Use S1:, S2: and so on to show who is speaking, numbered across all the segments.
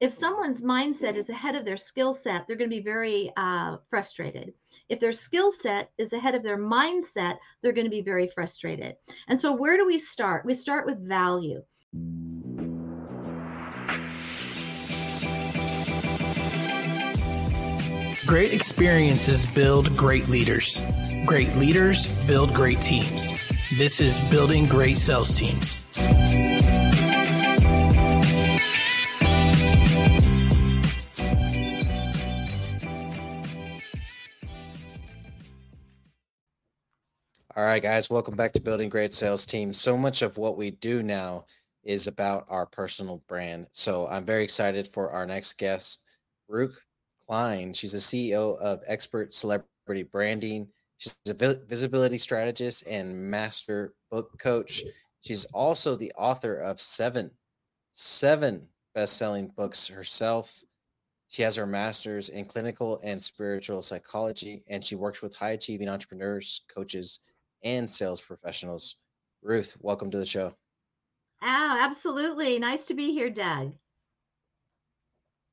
S1: if someone's mindset is ahead of their skill set, they're going to be very uh, frustrated. If their skill set is ahead of their mindset, they're going to be very frustrated. And so, where do we start? We start with value.
S2: Great experiences build great leaders. Great leaders build great teams. This is Building Great Sales Teams.
S3: All right, guys, welcome back to Building Great Sales Team. So much of what we do now is about our personal brand. So I'm very excited for our next guest, Ruth Klein. She's the CEO of Expert Celebrity Branding. She's a visibility strategist and master book coach. She's also the author of seven, seven best-selling books herself. She has her master's in clinical and spiritual psychology, and she works with high-achieving entrepreneurs, coaches, and sales professionals. Ruth, welcome to the show.
S1: Oh, absolutely. Nice to be here, Doug.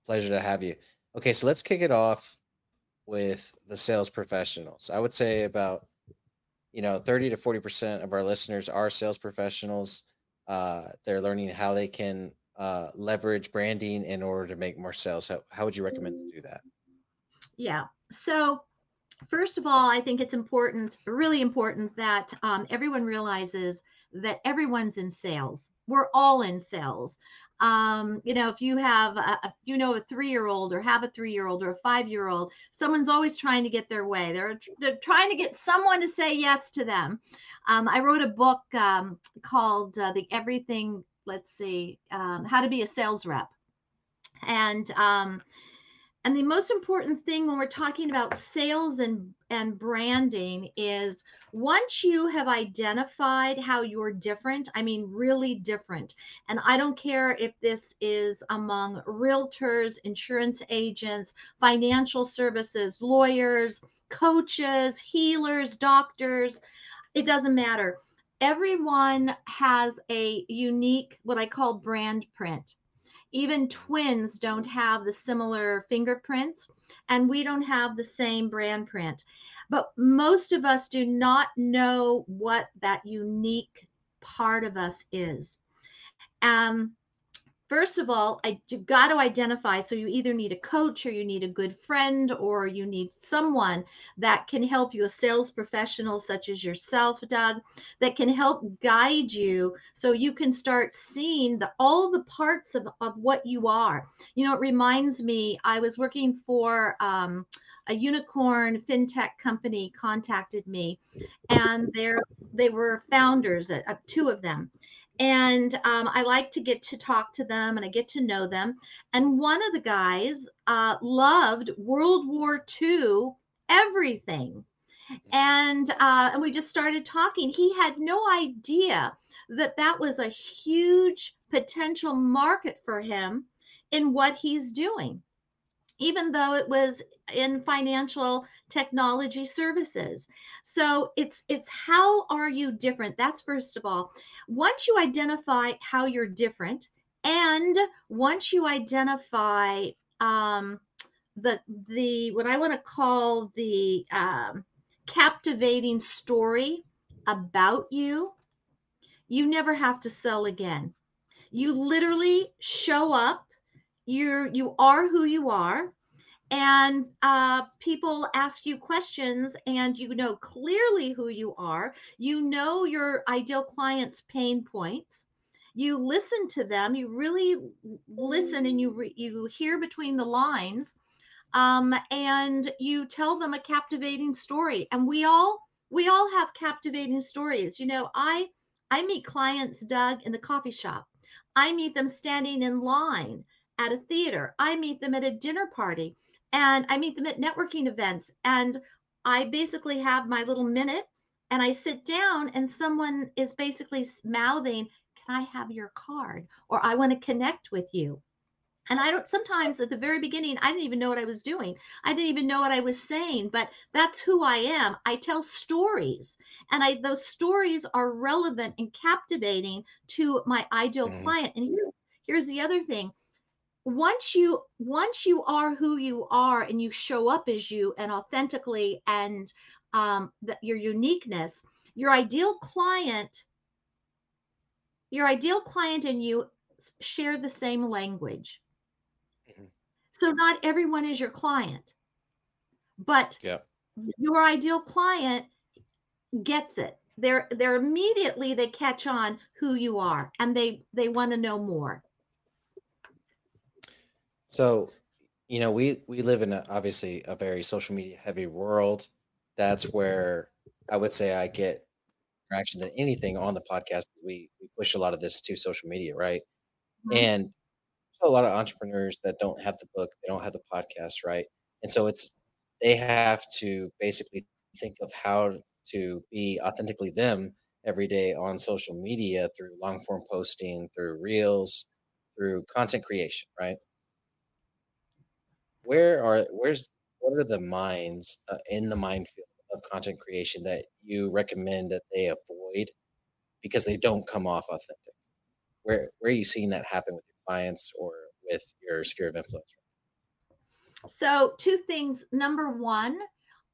S3: Pleasure to have you. Okay, so let's kick it off with the sales professionals. I would say about you know 30 to 40% of our listeners are sales professionals. Uh, they're learning how they can uh, leverage branding in order to make more sales. How, how would you recommend to do that?
S1: Yeah. So first of all, I think it's important, really important, that um, everyone realizes that everyone's in sales. We're all in sales. Um, you know, if you have, a, you know, a three-year-old or have a three-year-old or a five-year-old, someone's always trying to get their way. They're they're trying to get someone to say yes to them. Um, I wrote a book um, called uh, "The Everything." Let's see, um, how to be a sales rep, and um, and the most important thing when we're talking about sales and, and branding is once you have identified how you're different, I mean, really different. And I don't care if this is among realtors, insurance agents, financial services, lawyers, coaches, healers, doctors, it doesn't matter. Everyone has a unique, what I call brand print even twins don't have the similar fingerprints and we don't have the same brand print. But most of us do not know what that unique part of us is. Um, First of all, I, you've got to identify. So you either need a coach or you need a good friend or you need someone that can help you, a sales professional such as yourself, Doug, that can help guide you so you can start seeing the, all the parts of, of what you are. You know, it reminds me, I was working for um, a unicorn fintech company contacted me and they're, they were founders, uh, two of them and um, I like to get to talk to them and I get to know them. And one of the guys uh, loved World War II everything, and uh, and we just started talking. He had no idea that that was a huge potential market for him in what he's doing, even though it was in financial technology services. So it's it's how are you different? That's first of all. Once you identify how you're different, and once you identify um, the the what I want to call the um, captivating story about you, you never have to sell again. You literally show up. You're you are who you are and uh, people ask you questions and you know clearly who you are. You know your ideal client's pain points. You listen to them. You really listen and you re- you hear between the lines um, and you tell them a captivating story. And we all we all have captivating stories. You know i i meet clients doug in the coffee shop. I meet them standing in line at a theater. I meet them at a dinner party and I meet them at networking events. And I basically have my little minute and I sit down and someone is basically mouthing, Can I have your card? Or I want to connect with you. And I don't sometimes at the very beginning, I didn't even know what I was doing. I didn't even know what I was saying, but that's who I am. I tell stories and I those stories are relevant and captivating to my ideal mm client. And here, here's the other thing once you once you are who you are and you show up as you and authentically and um, that your uniqueness your ideal client your ideal client and you share the same language mm-hmm. so not everyone is your client but
S3: yeah.
S1: your ideal client gets it they're they're immediately they catch on who you are and they they want to know more
S3: so, you know, we we live in a, obviously a very social media heavy world. That's where I would say I get traction than anything on the podcast. We we push a lot of this to social media, right? Mm-hmm. And a lot of entrepreneurs that don't have the book, they don't have the podcast, right? And so it's they have to basically think of how to be authentically them every day on social media through long form posting, through reels, through content creation, right? Where are where's what are the minds uh, in the minefield of content creation that you recommend that they avoid because they don't come off authentic? Where where are you seeing that happen with your clients or with your sphere of influence?
S1: So two things. Number one,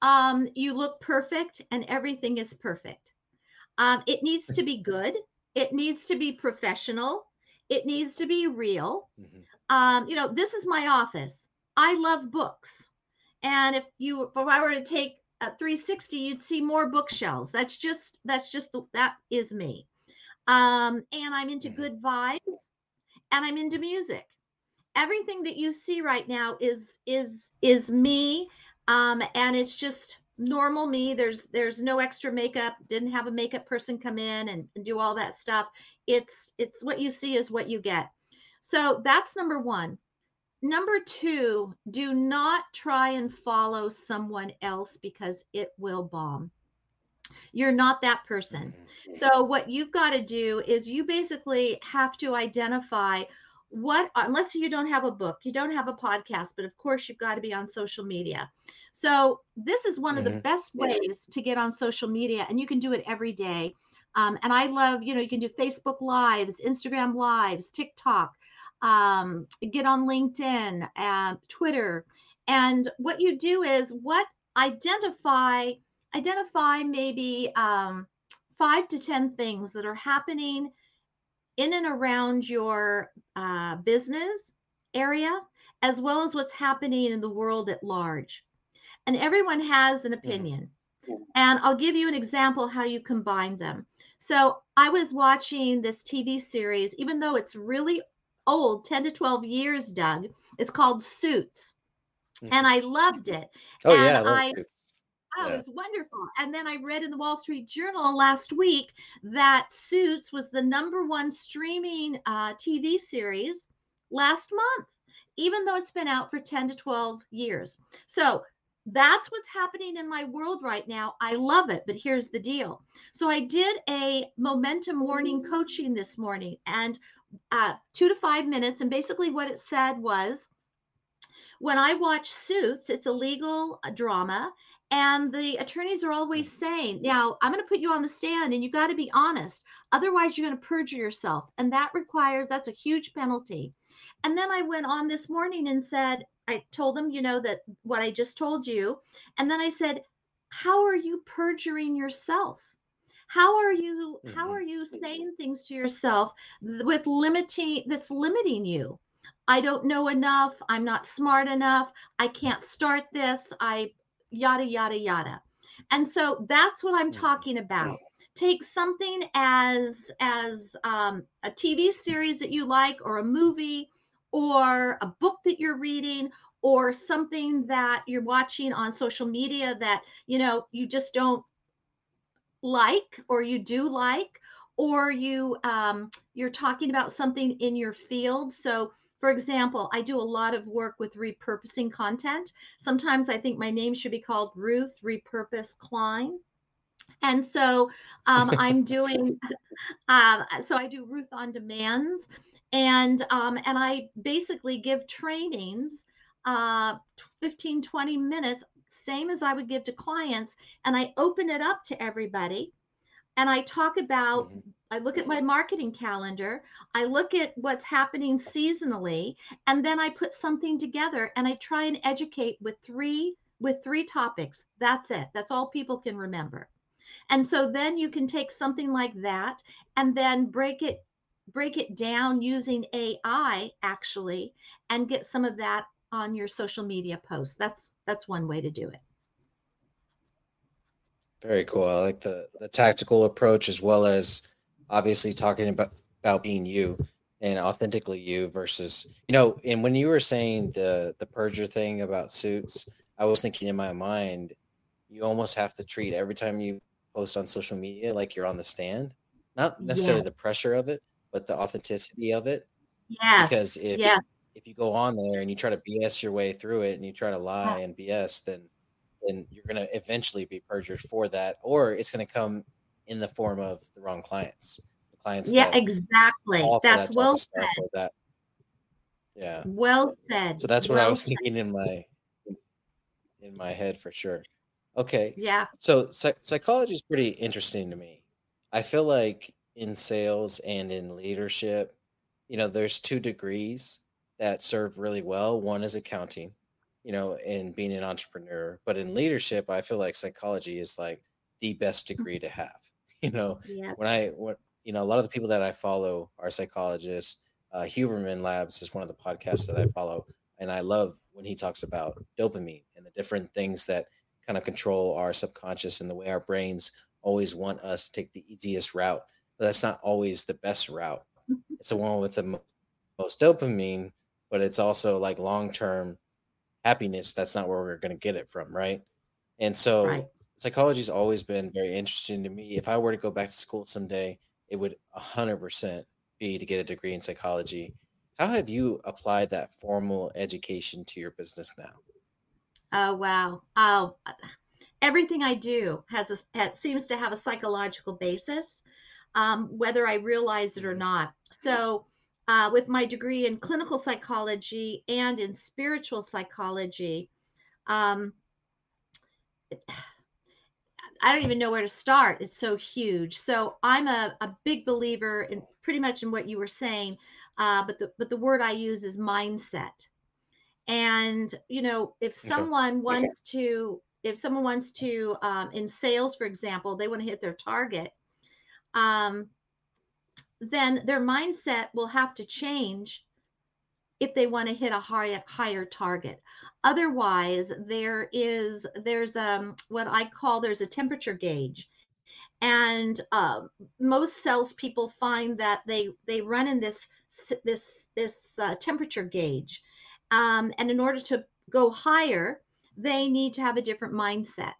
S1: um, you look perfect and everything is perfect. Um, it needs to be good. It needs to be professional. It needs to be real. Mm-hmm. Um, you know, this is my office. I love books. And if you if I were to take a 360, you'd see more bookshelves. That's just that's just the, that is me. Um, and I'm into mm-hmm. good vibes and I'm into music. Everything that you see right now is is is me. Um, and it's just normal me. There's there's no extra makeup. Didn't have a makeup person come in and, and do all that stuff. It's it's what you see is what you get. So that's number one. Number two, do not try and follow someone else because it will bomb. You're not that person. Mm-hmm. So, what you've got to do is you basically have to identify what, unless you don't have a book, you don't have a podcast, but of course, you've got to be on social media. So, this is one mm-hmm. of the mm-hmm. best ways to get on social media, and you can do it every day. Um, and I love, you know, you can do Facebook Lives, Instagram Lives, TikTok um, get on LinkedIn, and Twitter. And what you do is what identify identify maybe um, five to ten things that are happening in and around your uh, business area, as well as what's happening in the world at large. And everyone has an opinion. And I'll give you an example how you combine them. So I was watching this TV series, even though it's really old, 10 to 12 years, Doug. It's called Suits. Mm-hmm. And I loved it.
S3: Oh, and yeah.
S1: I, I Oh, yeah. it was wonderful. And then I read in the Wall Street Journal last week that Suits was the number one streaming uh, TV series last month, even though it's been out for 10 to 12 years. So that's what's happening in my world right now. I love it, but here's the deal. So I did a momentum morning coaching this morning, and uh, two to five minutes. And basically, what it said was when I watch Suits, it's a legal uh, drama. And the attorneys are always saying, now I'm going to put you on the stand and you've got to be honest. Otherwise, you're going to perjure yourself. And that requires, that's a huge penalty. And then I went on this morning and said, I told them, you know, that what I just told you. And then I said, how are you perjuring yourself? How are you mm-hmm. how are you saying things to yourself with limiting that's limiting you i don't know enough i'm not smart enough i can't start this i yada yada yada and so that's what i'm mm-hmm. talking about take something as as um, a tv series that you like or a movie or a book that you're reading or something that you're watching on social media that you know you just don't like or you do like or you um, you're talking about something in your field. So for example i do a lot of work with repurposing content. Sometimes i think my name should be called ruth repurpose klein. And so um, i'm doing uh, so i do ruth on demands. And um, and i basically give trainings uh, 15 20 minutes same as I would give to clients, and I open it up to everybody. And I talk about mm-hmm. I look at my marketing calendar, I look at what's happening seasonally, and then I put something together and I try and educate with three with three topics. That's it. That's all people can remember. And so then you can take something like that and then break it break it down using AI actually and get some of that on your social media posts. That's that's one way to do it.
S3: Very cool. I like the the tactical approach as well as obviously talking about about being you and authentically you versus you know and when you were saying the the perjure thing about suits i was thinking in my mind you almost have to treat every time you post on social media like you're on the stand not necessarily the pressure of it but the authenticity of it
S1: yeah
S3: because if
S1: yes.
S3: If you go on there and you try to bs your way through it and you try to lie yeah. and bs then then you're going to eventually be perjured for that or it's going to come in the form of the wrong clients the clients
S1: yeah exactly. that's that well said.
S3: that yeah.
S1: Well said.
S3: So that's what
S1: well
S3: i was thinking in my in my head for sure. Okay
S1: yeah.
S3: so psych- psychology is pretty interesting to me. I feel like in sales and in leadership you know there's two degrees that serve really well one is accounting you know, in being an entrepreneur. But in leadership, I feel like psychology is like the best mm. degree to have. You know,
S1: yeah.
S3: when I when you know a lot of the people that I follow are psychologists. Uh, Huberman Labs is one of the podcasts that I follow, and I love when he talks about dopamine and the different things that kind of control our subconscious and the way our brains always want us to take the easiest route, but that's not always the best route. It's the one with the most dopamine, but it's also like long term happiness, that's not where we're going to get it from, right? And so right. psychology's always been very interesting to me. If I were to go back to school someday, it would 100% be to get a degree in psychology. How have you applied that formal education to your business now?
S1: Oh, wow. Oh, everything I do has a, seems to have a psychological basis, um, whether I realize it or mm-hmm. not. So uh, with my degree in clinical psychology and in spiritual psychology. Um, I don't even know where to start. It's so huge. So I'm a, a big believer in pretty much in what you were saying, uh, but the but the word I use is mindset. And you know, if someone okay. wants to, if someone wants to, um, in sales, for example, they want to hit their target. Um, then their mindset will have to change if they want to hit a higher higher target. Otherwise there is there's um what i call there's a temperature gauge. And uh, most salespeople find that they they run in this this this uh, temperature gauge. Um, and in order to go higher they need to have a different mindset.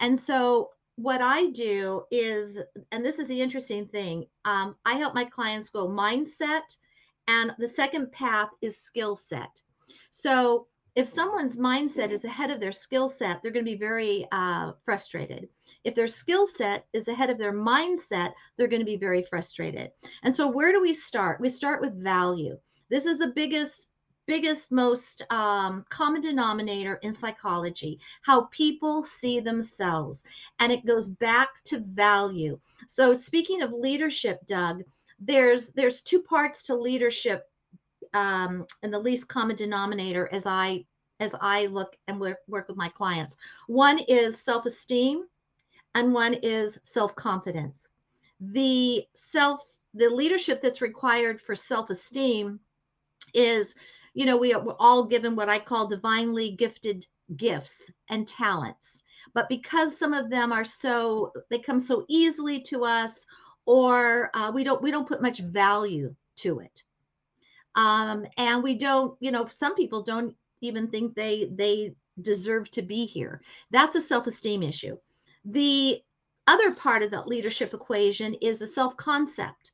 S1: And so what I do is, and this is the interesting thing, um, I help my clients go mindset, and the second path is skill set. So if someone's mindset is ahead of their skill set, they're going to be very uh, frustrated. If their skill set is ahead of their mindset, they're going to be very frustrated. And so, where do we start? We start with value. This is the biggest biggest, most um, common denominator in psychology how people see themselves. And it goes back to value. So, speaking of leadership, Doug, there's there's two parts to leadership um, and the least common denominator as I as I look and work, work with my clients. One is self-esteem and one is self-confidence. The self the leadership that's required for self-esteem is you know, we are all given what I call divinely gifted gifts and talents. But because some of them are so, they come so easily to us, or uh, we don't we don't put much value to it, um, and we don't, you know, some people don't even think they they deserve to be here. That's a self-esteem issue. The other part of that leadership equation is the self-concept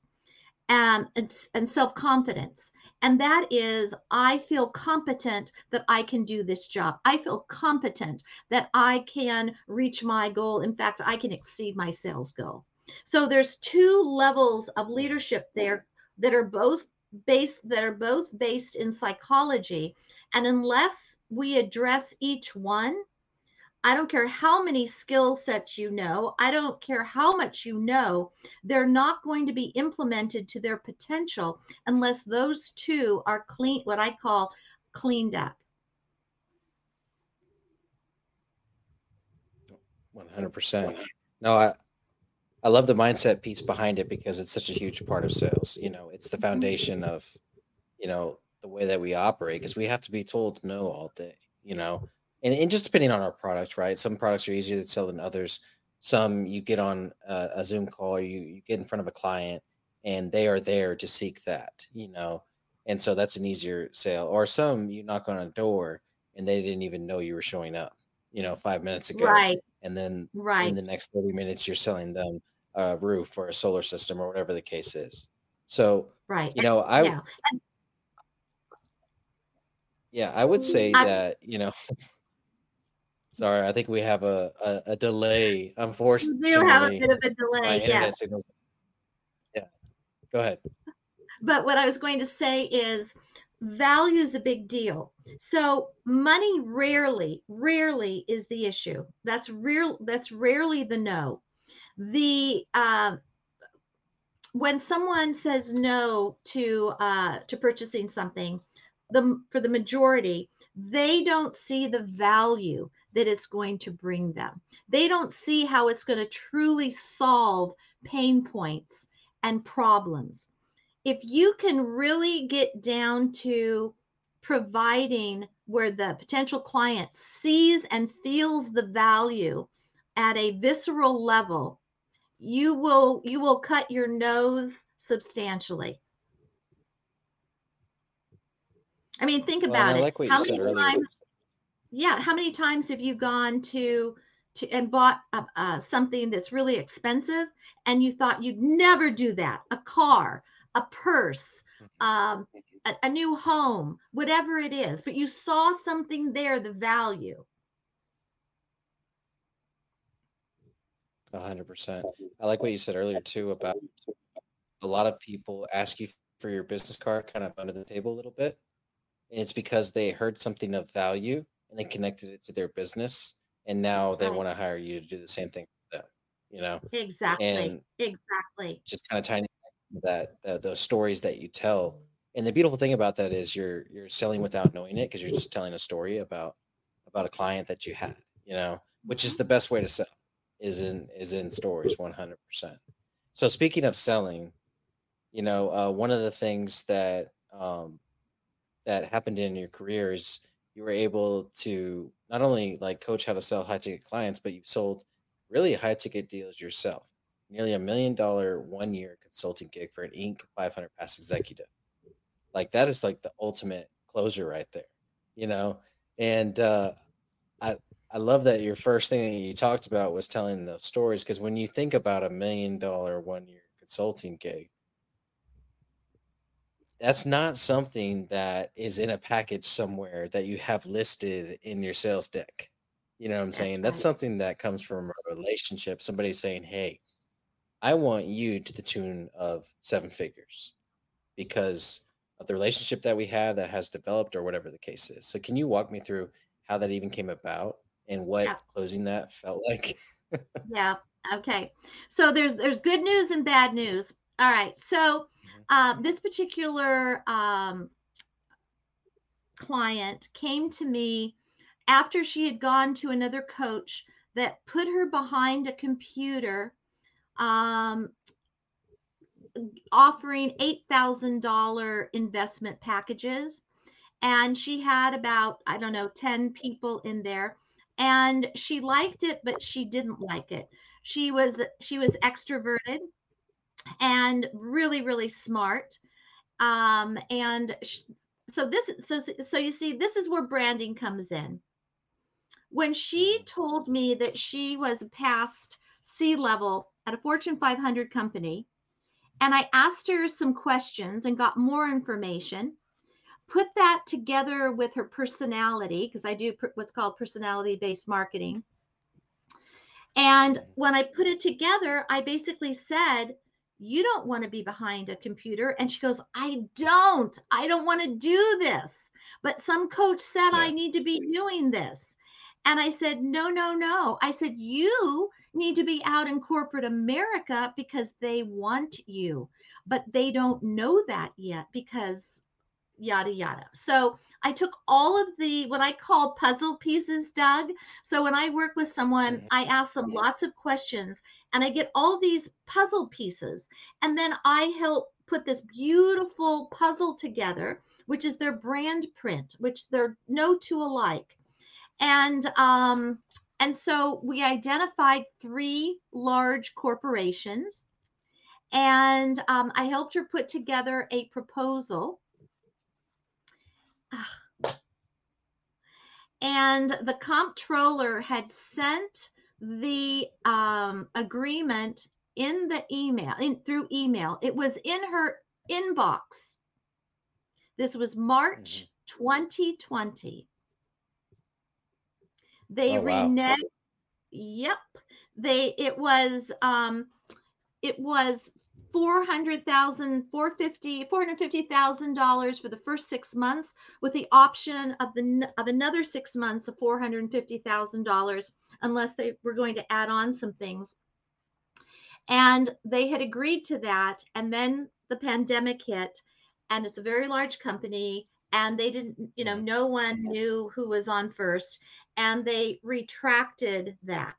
S1: um, and, and self-confidence. And that is, I feel competent that I can do this job. I feel competent that I can reach my goal. In fact, I can exceed my sales goal. So there's two levels of leadership there that are both based that are both based in psychology. And unless we address each one, I don't care how many skill sets you know. I don't care how much you know. They're not going to be implemented to their potential unless those two are clean, what I call cleaned up.
S3: 100%. No, I, I love the mindset piece behind it because it's such a huge part of sales. You know, it's the mm-hmm. foundation of, you know, the way that we operate because we have to be told no all day, you know, and, and just depending on our product, right? Some products are easier to sell than others. Some you get on a, a Zoom call, you, you get in front of a client and they are there to seek that, you know, and so that's an easier sale. Or some you knock on a door and they didn't even know you were showing up, you know, five minutes ago.
S1: Right.
S3: And then
S1: Right.
S3: in the next 30 minutes, you're selling them a roof or a solar system or whatever the case is. So,
S1: Right.
S3: you know, I,
S1: yeah.
S3: yeah, I would mm, say
S1: I-
S3: that, you know, sorry, I think we have a, a, a delay, unfortunately.
S1: do have a bit of a delay.
S3: signals. Yeah. Go ahead.
S1: But what I was going to say is value is a big deal. So money rarely, rarely is the issue. That's real. That's rarely the no. The um, when someone says no to uh, to purchasing something, the for the majority, they don't see the value that it's going to bring them. They don't see how it's going to truly solve pain points and problems. If you can really get down to providing where the potential client sees and feels the value at a visceral level you will you will cut your nose substantially. I mean think
S3: Well,
S1: about
S3: I
S1: it.
S3: like what
S1: how many times yeah how many times have you gone to to and bought uh, uh, something that's really expensive and you thought you'd never do that a car a purse
S3: Mhm.
S1: um, a, a new home whatever it is but you saw something there the value
S3: A hundred percent. I like what you said earlier too about a lot of people ask you for your business card kind of under the table a little bit. And it's because they heard something of value and they connected it to their business. And now they
S1: right.
S3: want to hire you to do the same thing for them, you know,
S1: exactly
S3: and
S1: exactly
S3: just kind of tiny that uh, those stories that you tell. And the beautiful thing about that is you're you're selling without knowing it because you're just telling a story about about a client that you had, you know, which is the best way to sell is in is in stories 100%. So speaking of selling, you know, uh, one of the things that um, that happened in your career is you were able to not only like coach how to sell high ticket clients, but you've sold really high ticket deals yourself. Nearly a million dollar one year consulting gig for an Inc. 500 pass executive. Like that is like the ultimate closure right there, you know? And uh, I, I love that your first thing that you talked about was telling those stories because when you think about a million dollar one year consulting gig, that's not something that is in a package somewhere that you have listed in your sales deck. You know what I'm saying? That's something that comes from a relationship. Somebody saying, Hey, I want you to the tune of seven figures because of the relationship that we have that has developed or whatever the case is. So can you walk me through how that even came about and what
S1: Yeah.
S3: closing that felt like?
S1: Yeah. Okay. So there's there's good news and bad news. All right. So. Uh, this particular um, client came to me after she had gone to another coach that put her behind a computer um, offering $8,000 investment packages. And she had about, I don't know, 10 people in there. And she liked it, but she didn't like it. She was she was extroverted and really, really smart. Um, and sh- so this so so you see, this is where branding comes in. When she
S3: Mhm.
S1: told me that she was past C level at a Fortune 500 company, and I asked her some questions and got more information, put that together with her personality, because I do per- what's called personality based marketing. And when I put it together, I basically said, You don't want to be behind a computer. And she goes, I don't. I don't want to do this. But some coach said I need to be doing this. And I said, no, no, no. I said, you need to be out in corporate America because they want you, but they don't know that yet because yada yada. So I took all of the what I call puzzle pieces, Doug. So when I work with someone, mm-hmm. I ask them lots of questions and I get all these puzzle pieces. And then I help put this beautiful puzzle together, which is their brand print, which they're no two alike. And um, and so we identified three large corporations, and um, I helped her put together a proposal and the comptroller had sent the um, agreement in the email in through email it was in her inbox this was march mm-hmm. 2020 they oh, wow. reneged yep they it was um it was 400,000 450 $450,000 for the first 6 months with the option of the of another 6 months of $450,000 unless they were going to add on some things. And they had agreed to that and then the pandemic hit and it's a very large company and they didn't you know mm-hmm. no one knew who was on first and they retracted that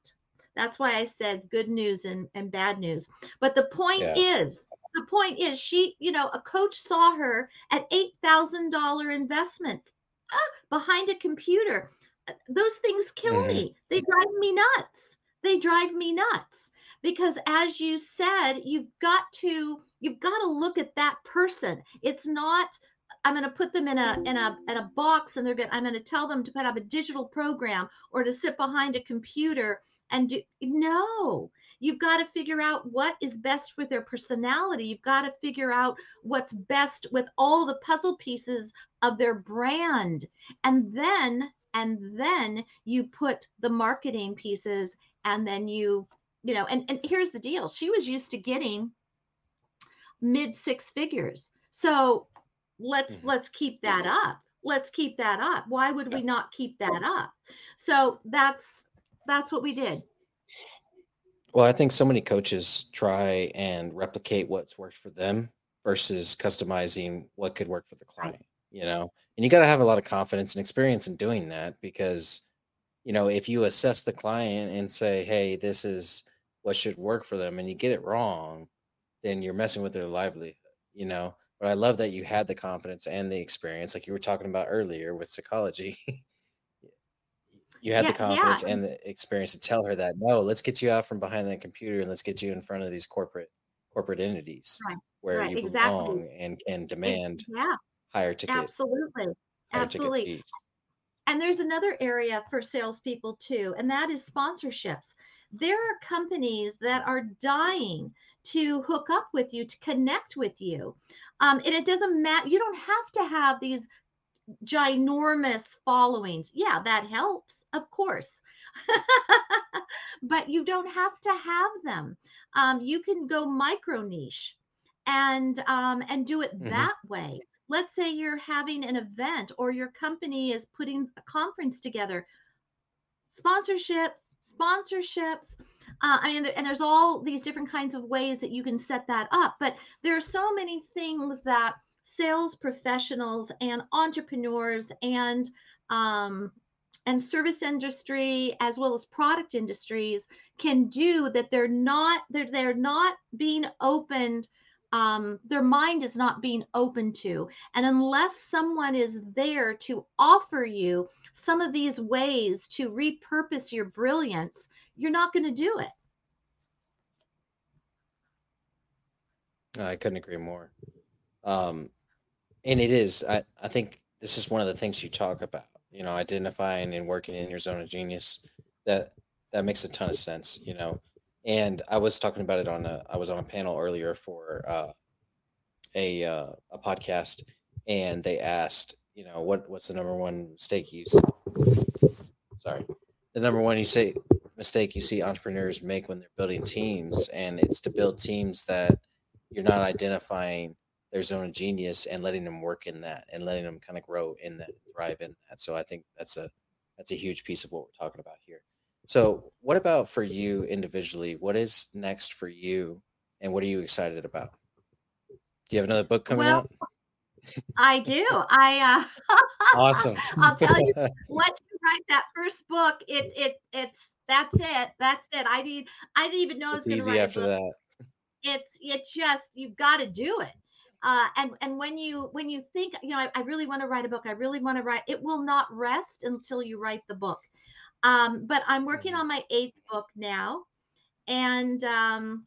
S1: that's why I said good news and, and bad news. But the point yeah. is, the point is, she, you know, a coach saw her at $8,000 investment ah, behind a computer. Uh, those things kill mm-hmm. me. They drive me nuts. They drive me nuts because as you said you've got to you've got to look at that person it's not i'm going to put them in a in a in a box and they're going i'm going to tell them to put up a digital program or to sit behind a computer and do no you've got to figure out what is best with their personality. You've got to figure out what's best with all the puzzle pieces of their brand. And then and then you put the marketing pieces and then you you know and, and here's the deal. She was used to getting mid six figures. So let's mm-hmm. let's keep that up. Let's keep that up. Why would we not keep that up? So that's that's what we did.
S3: Well, I think so many coaches try and replicate what's worked for them versus customizing what could work for the client, you know. And you got to have a lot of confidence and experience in doing that because you know, if you assess the client and say, "Hey, this is what should work for them," and you get it wrong, then you're messing with their livelihood, you know. But I love that you had the confidence and the experience, like you were talking about earlier with psychology. you had yeah, the confidence yeah. and the experience to tell her that no let's get you out from behind that computer and let's get you in front of these corporate corporate entities right. where right. you belong exactly. and can demand
S1: yeah
S3: higher ticket
S1: absolutely absolutely ticket and there's another area for salespeople too and that is sponsorships there are companies that are dying to hook up with you to connect with you um, and it doesn't matter you don't have to have these ginormous followings. Yeah, that helps, of course. but you don't have to have them. Um, you can go micro niche and um, and do it mm-hmm. that way. Let's say you're having an event or your company is putting a conference together. Sponsorships, sponsorships. Uh, I mean, and there's all these different kinds of ways that you can set that up. But there are so many things that sales professionals and entrepreneurs and um, and service industry as well as product industries can do that they're not they're, they're not being opened um, their mind is not being open to. And unless someone is there to offer you some of these ways to repurpose your brilliance you're not going to do it.
S3: I couldn't agree more. Um, and it is. I, I think this is one of the things you talk about, you know, identifying and working in your zone of genius. That that makes a ton of sense, you know. And I was talking about it on a I was on a panel earlier for uh, a uh, a podcast, and they asked, you know, what what's the number one mistake you see? Sorry, the number one you say mistake you see entrepreneurs make when they're building teams, and it's to build teams that you're not identifying their zone of genius and letting them work in that and letting them kind of grow in that, thrive in that. So I think that's a that's a huge piece of what we're talking about here. So, what about for you individually? What is next for you, and what are you excited about? Do you have another book coming well, out?
S1: I do. I
S3: uh, awesome.
S1: I'll tell you what you write that first book. It it it's that's it. That's it. I need. I didn't even know it's it was going to write after that. It's it's just you've got to do it. Uh, and and when you when you think you know I, I really want to write a book, I really want to write. It will not rest until you write the book. Um, but I'm working mm-hmm. on my eighth book now, and um,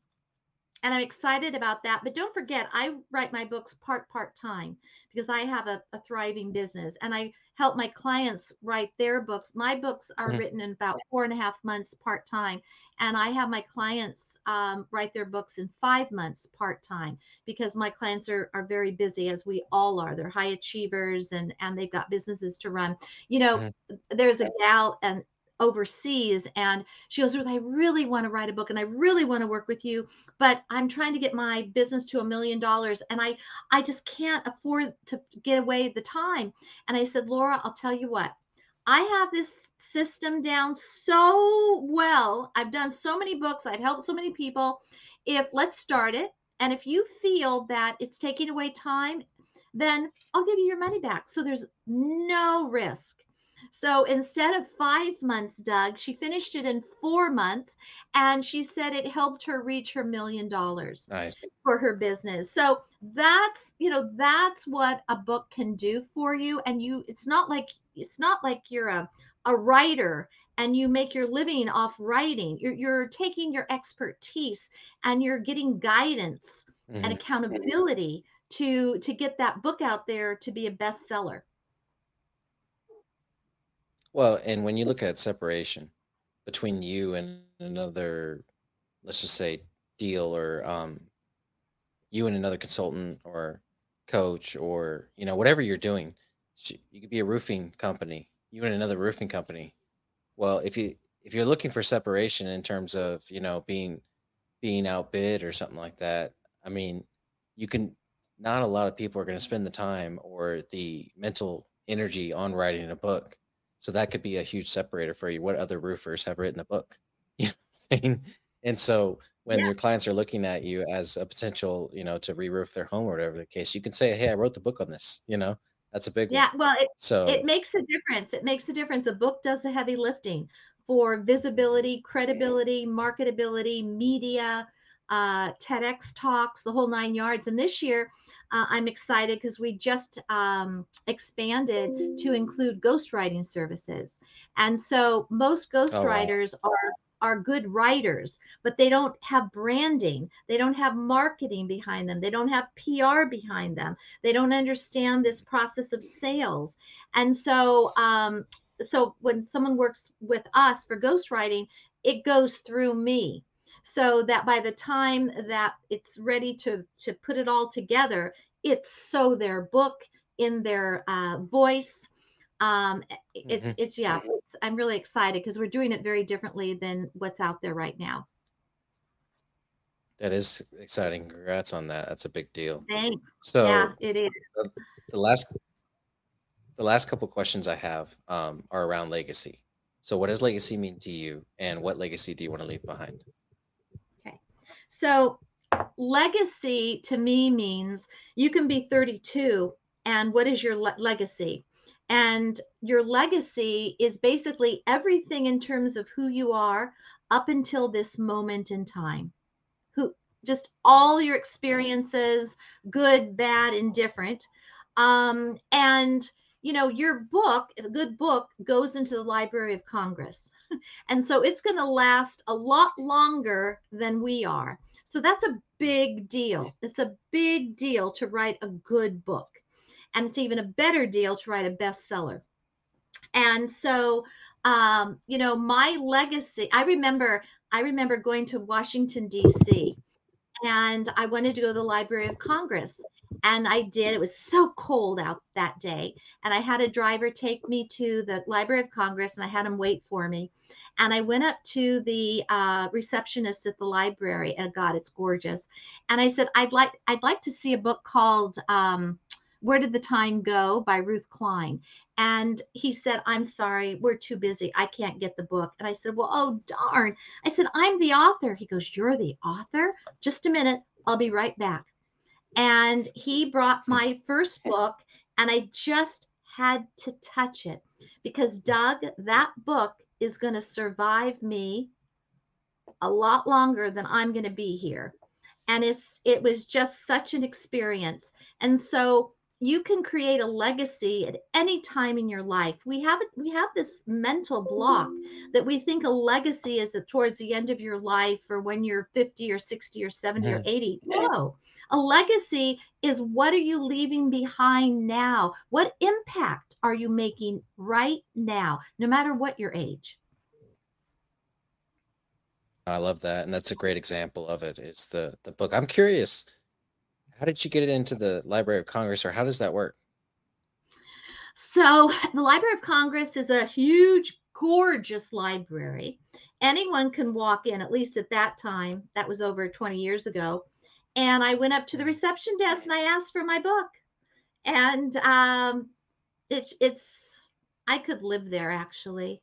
S1: and I'm excited about that. But don't forget, I write my books part part time because I have a, a, thriving business, and I help my clients write their books. My books are mm-hmm. written in about four and a half months part time, and I have my clients um, write their books in five months part time because my clients are are very busy, as we all are. They're high achievers, and and they've got businesses to run. You know, mm-hmm. there's a gal and overseas and she goes ruth i really want to write a book and i really want to work with you but i'm trying to get my business to a million dollars and i i just can't afford to get away the time. And i said laura i'll tell you what. I have this system down so well. I've done so many books. I've helped so many people. If let's start it and if you feel that it's taking away time then i'll give you your money back. So there's no risk so instead of five months, Doug, she finished it in four months. And she said it helped her reach her million dollars
S3: nice.
S1: for her business. So that's, you know, that's what a book can do for you. And you, it's not like, it's not like you're a, a writer and you make your living off writing. You're, you're taking your expertise and you're getting guidance mm-hmm. and accountability to to get that book out there to be a bestseller.
S3: Well, and when you look at separation between you and another, let's just say deal or um, you and another consultant or coach or you know whatever you're doing, you could be a roofing company, you and another roofing company. Well, if you if you're looking for separation in terms of you know being being outbid or something like that, I mean, you can. Not a lot of people are going to spend the time or the mental energy on writing a book so that could be a huge separator for you. What other roofers have written a book? You know I mean? And so when yeah. your clients are looking at you as a potential, you know, to re-roof their home or whatever the case, you can say, Hey, I wrote the book on this, you know, that's a big
S1: yeah,
S3: one.
S1: well, it, so it makes a difference. It makes a difference. A book does the heavy lifting for visibility, credibility, marketability, media, uh, TEDx talks, the whole nine yards. And this year, uh, I'm excited because we just um, expanded to include ghostwriting services. And so most ghostwriters oh, wow. are are good writers, but they don't have branding. They don't have marketing behind them. They don't have PR behind them. They don't understand this process of sales. And so, um, so when someone works with us for ghostwriting, it goes through me so that by the time that it's ready to to put it all together it's so their book in their uh, voice um, it's mm-hmm. it's yeah it's, i'm really excited because we're doing it very differently than what's out there right now.
S3: That is exciting. Congrats on that. That's a big deal.
S1: Thanks.
S3: So
S1: yeah it is.
S3: the, the last the last couple questions i have um, are around legacy. So what does legacy mean to you and what legacy do you want to leave behind
S1: so legacy to me means you can be 32 and what is your le- legacy? And your legacy is basically everything in terms of who you are up until this moment in time. Who just all your experiences, good, bad, indifferent. Um, and you know, your book, a good book, goes into the Library of Congress. and so it's going to last a lot longer than we are. So that's a big deal. It's a big deal to write a good book. And it's even a better deal to write a bestseller. And so, um, you know, my legacy, I remember, I remember going to Washington, D.C. and I wanted to go to the Library of Congress and I did. It was so cold out that day. And I had a driver take me to the Library of Congress and I had him wait for me. And I went up to the uh, receptionist at the library and God, it's gorgeous. And I said, I'd like, I'd like to see a book called um, Where Did the Time Go by Ruth Klein. and he said, I'm sorry, we're too busy. I can't get the book. And I said, Well, oh, darn. I said, I'm the author. He goes, You're the author? Just a minute. I'll be right back. And he brought hmm. my first book, and I just had to touch it because, hmm. Doug, that book is going to survive me a lot longer than I'm going to be here. And it's it was just such an experience. And so you can create a legacy at any time in your life. We have we have this mental block that we think a legacy is that towards the end of your life or when you're 50 or 60 or 70 or 80. No. A legacy is what are you leaving behind now? What impact are you making right now, no matter what your age?
S3: I love that. And that's a great example of it. Is the the book. I'm curious how did you get it into the Library of Congress, or how does that work?
S1: So, the Library of Congress is a huge, gorgeous library. Anyone can walk in, at least at that time. That was over 20 years ago. And I went up to the reception desk and I asked for my book. And um, it's, it's, I could live there actually.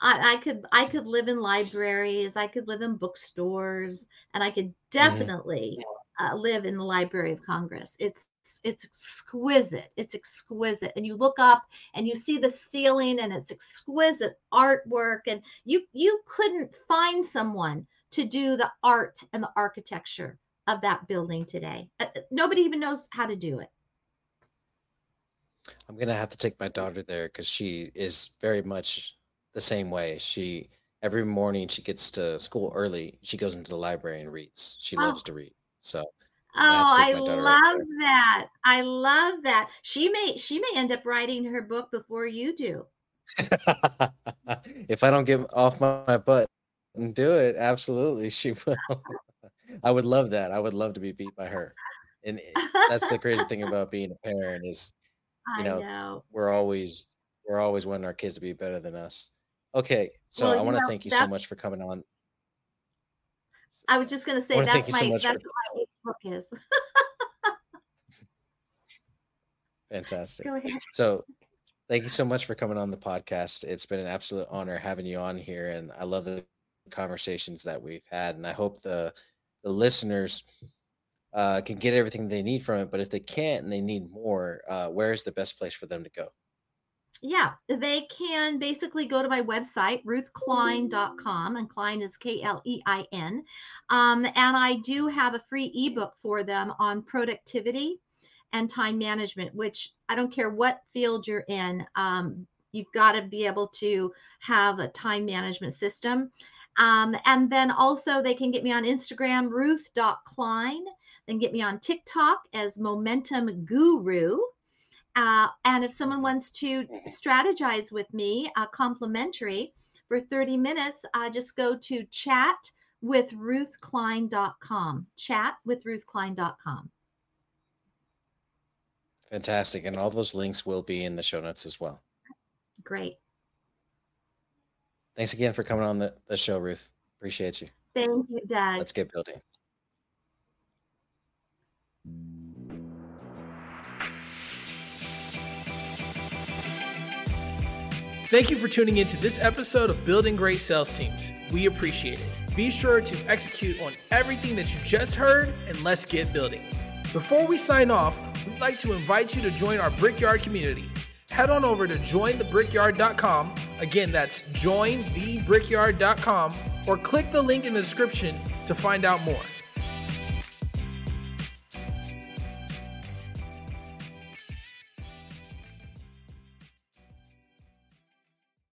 S1: I, I, could I could live in libraries, I could live in bookstores, and I could mm-hmm. Uh, live in the Library of Congress. It's it's exquisite. It's exquisite. And you look up and you see the ceiling and it's exquisite artwork and you you couldn't find someone to do the art and the architecture of that building today. Uh, uh, nobody even knows how to do it.
S3: I'm going to have to take my daughter there cuz she is very much the same way. She every morning she gets to school early, she goes into the library and reads. She oh. loves to read. So
S1: Oh, I love that. I love that. She may she may end up writing her book before you do.
S3: if I don't get off my, my butt and do it, absolutely she will. I would love that. I would love to be beat by her. And that's the crazy thing about being a parent is you know, know, we're always we're always wanting our kids to be better than us. Okay, so well, I want to thank you so much for coming on.
S1: I was just going to say that's my so that's for- my book is.
S3: Fantastic. So, thank you so much for coming on the podcast. It's been an absolute honor having you on here, and I love the conversations that we've had. And I hope the the listeners uh, can get everything they need from it. But if they can't and they need more, uh, where is the best place for them to go?
S1: Yeah, they can basically go to my website, ruthklein.com, and Klein is K L E I N. Um, and I do have a free ebook for them on productivity and time management, which I don't care what field you're in, um, you've got to be able to have a time management system. Um, and then also, they can get me on Instagram, ruth.klein, then get me on TikTok as Momentum Guru. Uh, and if someone wants to mm-hmm. strategize with me, uh, complimentary for 30 minutes, uh, just go to chat with ruthklein.com. Chat with ruthklein.com.
S3: Fantastic. And all those links will be in the show notes as well.
S1: Great.
S3: Thanks again for coming on the, the show, Ruth. Appreciate you.
S1: Thank you, Doug.
S3: Let's get building.
S2: Thank you for tuning in to this episode of Building Great Sales Teams. We appreciate it. Be sure to execute on everything that you just heard and let's get building. Before we sign off, we'd like to invite you to join our Brickyard community. Head on over to jointhebrickyard.com. Again, that's jointhebrickyard.com or click the link in the description to find out more.